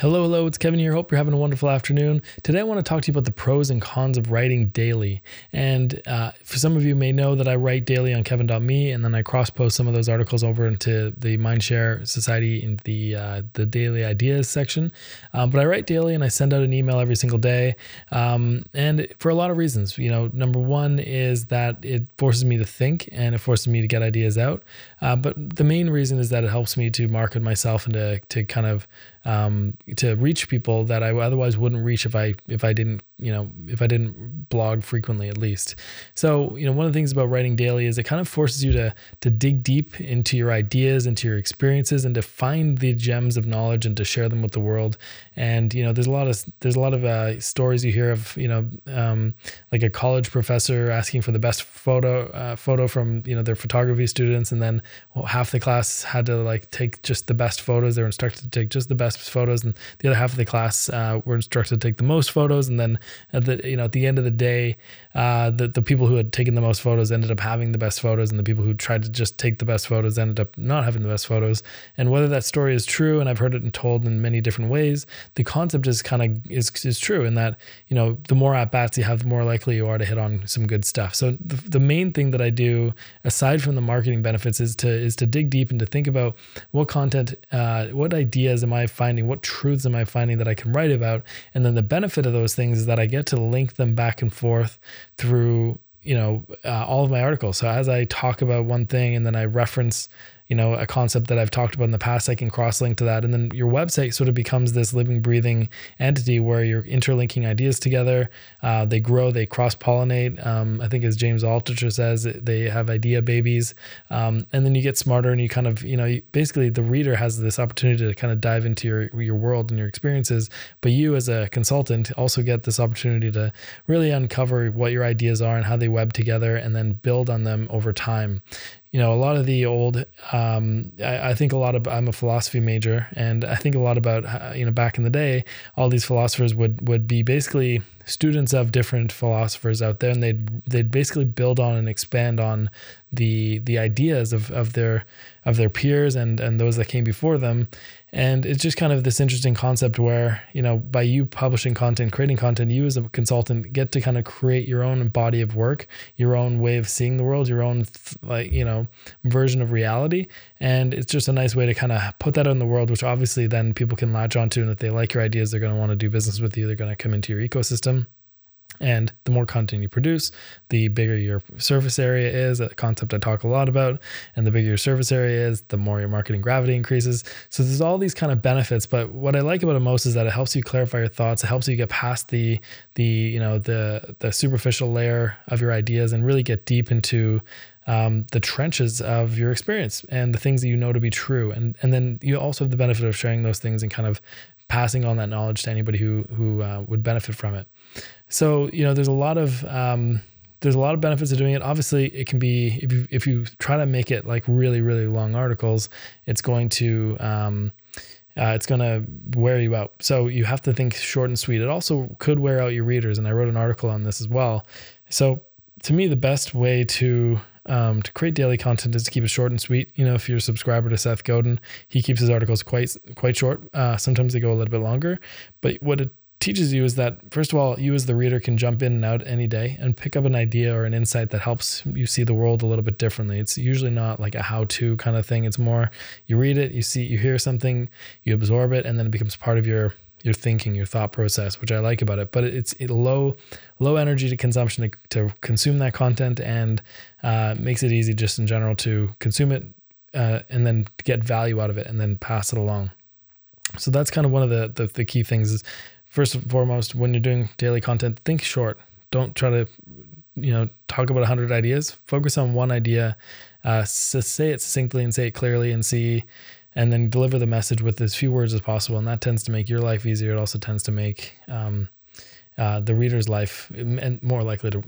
Hello, hello, it's Kevin here. Hope you're having a wonderful afternoon. Today, I want to talk to you about the pros and cons of writing daily. And uh, for some of you may know that I write daily on kevin.me and then I cross post some of those articles over into the Mindshare Society in the uh, the daily ideas section. Um, but I write daily and I send out an email every single day. Um, and for a lot of reasons, you know, number one is that it forces me to think and it forces me to get ideas out. Uh, but the main reason is that it helps me to market myself and to, to kind of um, to reach people that I otherwise wouldn't reach if I if I didn't you know if I didn't blog frequently at least. So you know one of the things about writing daily is it kind of forces you to to dig deep into your ideas, into your experiences, and to find the gems of knowledge and to share them with the world. And you know there's a lot of there's a lot of uh, stories you hear of you know um, like a college professor asking for the best photo uh, photo from you know their photography students, and then well, half the class had to like take just the best photos. They were instructed to take just the best photos, and the other half of the class uh, were instructed to take the most photos. And then at the you know at the end of the day, uh, the the people who had taken the most photos ended up having the best photos, and the people who tried to just take the best photos ended up not having the best photos. And whether that story is true, and I've heard it and told in many different ways, the concept is kind of is is true in that you know the more at bats you have, the more likely you are to hit on some good stuff. So the, the main thing that I do aside from the marketing benefits is to is to dig deep and to think about what content, uh, what ideas am I finding? What truths am I finding that I can write about? And then the benefit of those things is that I get to link them back and forth through you know uh, all of my articles. So as I talk about one thing and then I reference you know a concept that I've talked about in the past, I can cross link to that, and then your website sort of becomes this living, breathing entity where you're interlinking ideas together. Uh, they grow, they cross pollinate. Um, I think as James Altucher says, they have idea babies, um, and then you get smarter, and you kind of you know basically the reader has this opportunity to kind of dive into your your world and your experiences, but you as a consultant also get this opportunity to really uncover what your ideas are and how they web together, and then build on them over time you know, a lot of the old, um, I, I, think a lot of, I'm a philosophy major and I think a lot about, uh, you know, back in the day, all these philosophers would, would be basically students of different philosophers out there and they'd, they'd basically build on and expand on the, the ideas of, of their, of their peers and, and those that came before them. And it's just kind of this interesting concept where, you know, by you publishing content, creating content, you as a consultant get to kind of create your own body of work, your own way of seeing the world, your own, like, you know, version of reality. And it's just a nice way to kind of put that in the world, which obviously then people can latch onto. And if they like your ideas, they're going to want to do business with you. They're going to come into your ecosystem. And the more content you produce, the bigger your surface area is, a concept I talk a lot about. And the bigger your surface area is, the more your marketing gravity increases. So there's all these kind of benefits. But what I like about it most is that it helps you clarify your thoughts. It helps you get past the the you know the the superficial layer of your ideas and really get deep into um, the trenches of your experience and the things that you know to be true. And and then you also have the benefit of sharing those things and kind of passing on that knowledge to anybody who who uh, would benefit from it. So you know, there's a lot of um, there's a lot of benefits of doing it. Obviously, it can be if you if you try to make it like really really long articles, it's going to um, uh, it's going to wear you out. So you have to think short and sweet. It also could wear out your readers, and I wrote an article on this as well. So to me, the best way to um, to create daily content is to keep it short and sweet. You know, if you're a subscriber to Seth Godin, he keeps his articles quite quite short. Uh, sometimes they go a little bit longer, but what it teaches you is that first of all you as the reader can jump in and out any day and pick up an idea or an insight that helps you see the world a little bit differently it's usually not like a how-to kind of thing it's more you read it you see you hear something you absorb it and then it becomes part of your your thinking your thought process which i like about it but it's it low low energy to consumption to, to consume that content and uh, makes it easy just in general to consume it uh, and then get value out of it and then pass it along so that's kind of one of the, the, the key things is first and foremost, when you're doing daily content, think short. Don't try to, you know, talk about a hundred ideas. Focus on one idea. Uh, say it succinctly and say it clearly, and see, and then deliver the message with as few words as possible. And that tends to make your life easier. It also tends to make um, uh, the reader's life and more likely to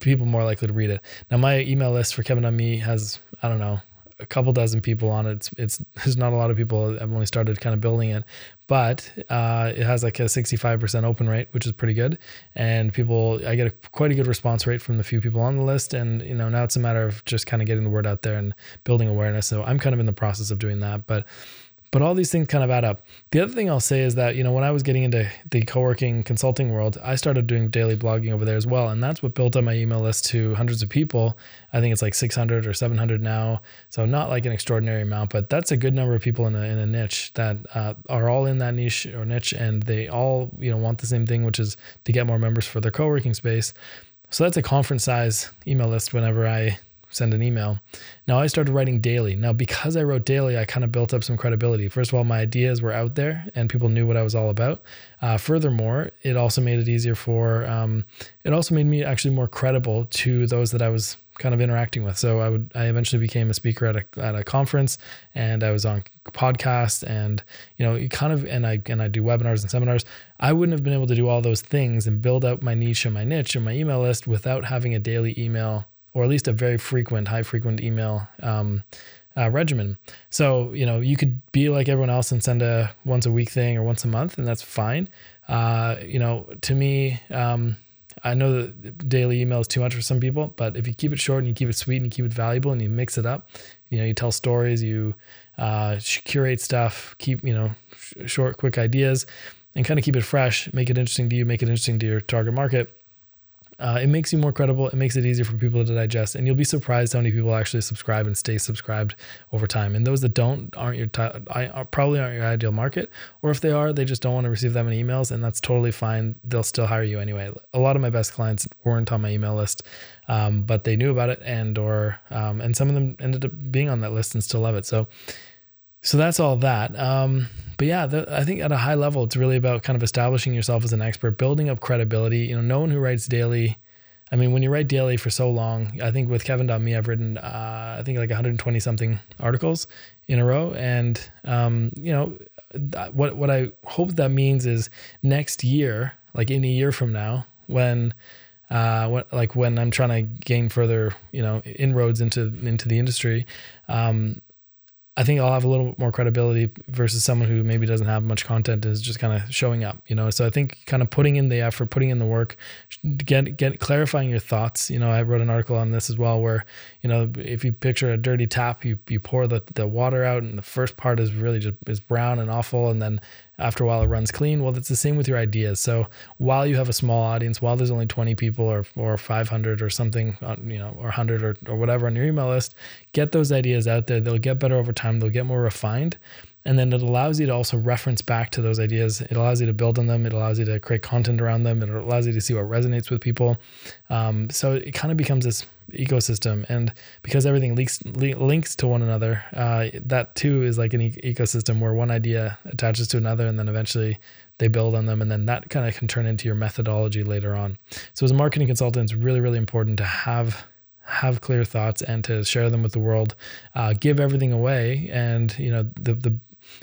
people more likely to read it. Now, my email list for Kevin on Me has I don't know a couple dozen people on it. It's, it's there's not a lot of people. I've only started kind of building it, but uh, it has like a 65% open rate, which is pretty good. And people, I get a, quite a good response rate from the few people on the list. And you know now it's a matter of just kind of getting the word out there and building awareness. So I'm kind of in the process of doing that, but but all these things kind of add up. The other thing I'll say is that, you know, when I was getting into the co working consulting world, I started doing daily blogging over there as well. And that's what built up my email list to hundreds of people. I think it's like 600 or 700 now. So not like an extraordinary amount, but that's a good number of people in a, in a niche that uh, are all in that niche or niche and they all, you know, want the same thing, which is to get more members for their co working space. So that's a conference size email list whenever I send an email. Now I started writing daily. Now, because I wrote daily, I kind of built up some credibility. First of all, my ideas were out there and people knew what I was all about. Uh, furthermore, it also made it easier for, um, it also made me actually more credible to those that I was kind of interacting with. So I would, I eventually became a speaker at a, at a conference and I was on podcast and, you know, kind of, and I, and I do webinars and seminars. I wouldn't have been able to do all those things and build out my niche and my niche and my email list without having a daily email or at least a very frequent, high frequent email um, uh, regimen. So, you know, you could be like everyone else and send a once a week thing or once a month, and that's fine. Uh, you know, to me, um, I know that daily email is too much for some people, but if you keep it short and you keep it sweet and you keep it valuable and you mix it up, you know, you tell stories, you uh, curate stuff, keep, you know, sh- short, quick ideas and kind of keep it fresh, make it interesting to you, make it interesting to your target market uh, it makes you more credible. It makes it easier for people to digest, and you'll be surprised how many people actually subscribe and stay subscribed over time. And those that don't aren't your t- I, probably aren't your ideal market, or if they are, they just don't want to receive that many emails, and that's totally fine. They'll still hire you anyway. A lot of my best clients weren't on my email list, um, but they knew about it, and or um, and some of them ended up being on that list and still love it. So, so that's all that. Um, but yeah, the, I think at a high level, it's really about kind of establishing yourself as an expert, building up credibility. You know, no one who writes daily. I mean, when you write daily for so long, I think with Kevin.me, I've written, uh, I think like 120 something articles in a row. And, um, you know, what, what I hope that means is next year, like in a year from now, when, uh, when, like when I'm trying to gain further, you know, inroads into, into the industry, um, I think I'll have a little more credibility versus someone who maybe doesn't have much content is just kind of showing up, you know. So I think kind of putting in the effort, putting in the work, get get clarifying your thoughts. You know, I wrote an article on this as well, where you know if you picture a dirty tap, you you pour the the water out, and the first part is really just is brown and awful, and then after a while it runs clean. Well, it's the same with your ideas. So while you have a small audience, while there's only 20 people or, or 500 or something, uh, you know, or 100 or, or whatever on your email list, get those ideas out there. They'll get better over time. They'll get more refined. And then it allows you to also reference back to those ideas. It allows you to build on them. It allows you to create content around them. It allows you to see what resonates with people. Um, so it kind of becomes this ecosystem. And because everything links, links to one another, uh, that too is like an e- ecosystem where one idea attaches to another and then eventually they build on them. And then that kind of can turn into your methodology later on. So as a marketing consultant, it's really, really important to have have clear thoughts and to share them with the world uh, give everything away and you know the the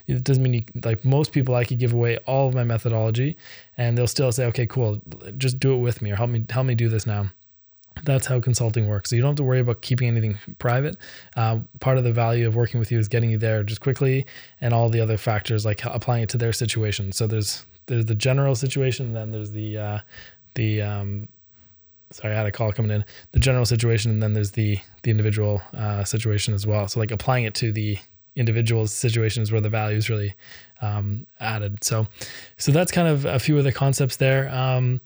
it doesn't mean you like most people I could give away all of my methodology and they'll still say, okay, cool, just do it with me or help me help me do this now. That's how consulting works. So you don't have to worry about keeping anything private. Uh, part of the value of working with you is getting you there just quickly, and all the other factors like applying it to their situation. So there's there's the general situation, then there's the uh, the um, sorry, I had a call coming in. The general situation, and then there's the the individual uh, situation as well. So like applying it to the individual situations where the value is really um, added. So, so that's kind of a few of the concepts there. Um,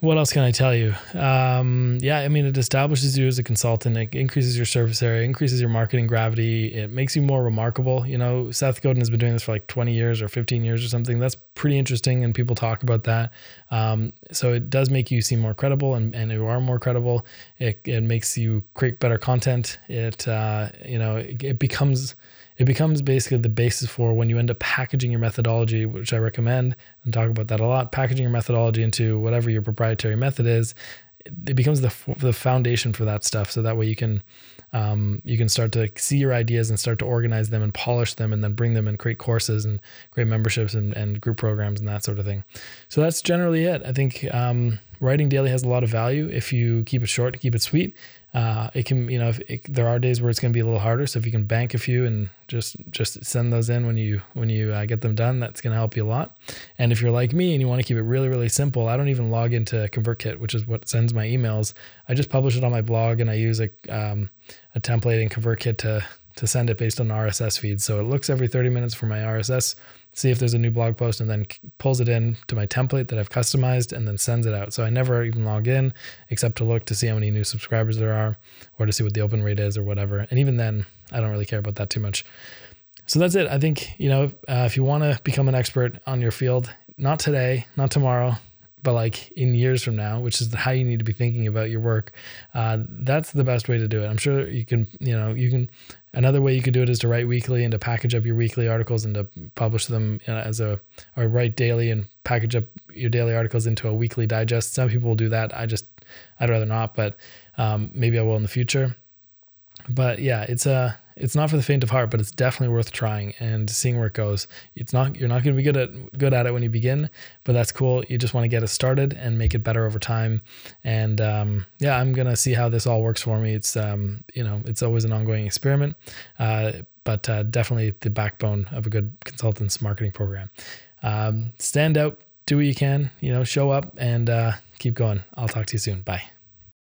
what else can I tell you? Um, yeah, I mean, it establishes you as a consultant. It increases your surface area, increases your marketing gravity. It makes you more remarkable. You know, Seth Godin has been doing this for like 20 years or 15 years or something. That's pretty interesting, and people talk about that. Um, so it does make you seem more credible, and, and you are more credible. It, it makes you create better content. It, uh, you know, it, it becomes it becomes basically the basis for when you end up packaging your methodology, which I recommend and talk about that a lot, packaging your methodology into whatever your proprietary method is. It becomes the the foundation for that stuff. So that way you can um, you can start to see your ideas and start to organize them and polish them and then bring them and create courses and create memberships and, and group programs and that sort of thing. So that's generally it. I think um, writing daily has a lot of value if you keep it short, to keep it sweet, uh, it can, you know, it, there are days where it's going to be a little harder. So if you can bank a few and just just send those in when you when you uh, get them done, that's going to help you a lot. And if you're like me and you want to keep it really really simple, I don't even log into ConvertKit, which is what sends my emails. I just publish it on my blog and I use a um, a template in ConvertKit to to send it based on RSS feeds. So it looks every 30 minutes for my RSS, see if there's a new blog post, and then pulls it in to my template that I've customized and then sends it out. So I never even log in except to look to see how many new subscribers there are or to see what the open rate is or whatever. And even then, I don't really care about that too much. So that's it. I think, you know, uh, if you want to become an expert on your field, not today, not tomorrow, but like in years from now, which is how you need to be thinking about your work. Uh, that's the best way to do it. I'm sure you can, you know, you can. Another way you could do it is to write weekly and to package up your weekly articles and to publish them as a, or write daily and package up your daily articles into a weekly digest. Some people will do that. I just, I'd rather not, but um, maybe I will in the future. But yeah, it's a, it's not for the faint of heart, but it's definitely worth trying and seeing where it goes. It's not you're not going to be good at good at it when you begin, but that's cool. You just want to get it started and make it better over time. And um, yeah, I'm gonna see how this all works for me. It's um, you know it's always an ongoing experiment, uh, but uh, definitely the backbone of a good consultants marketing program. Um, stand out, do what you can, you know, show up and uh, keep going. I'll talk to you soon. Bye.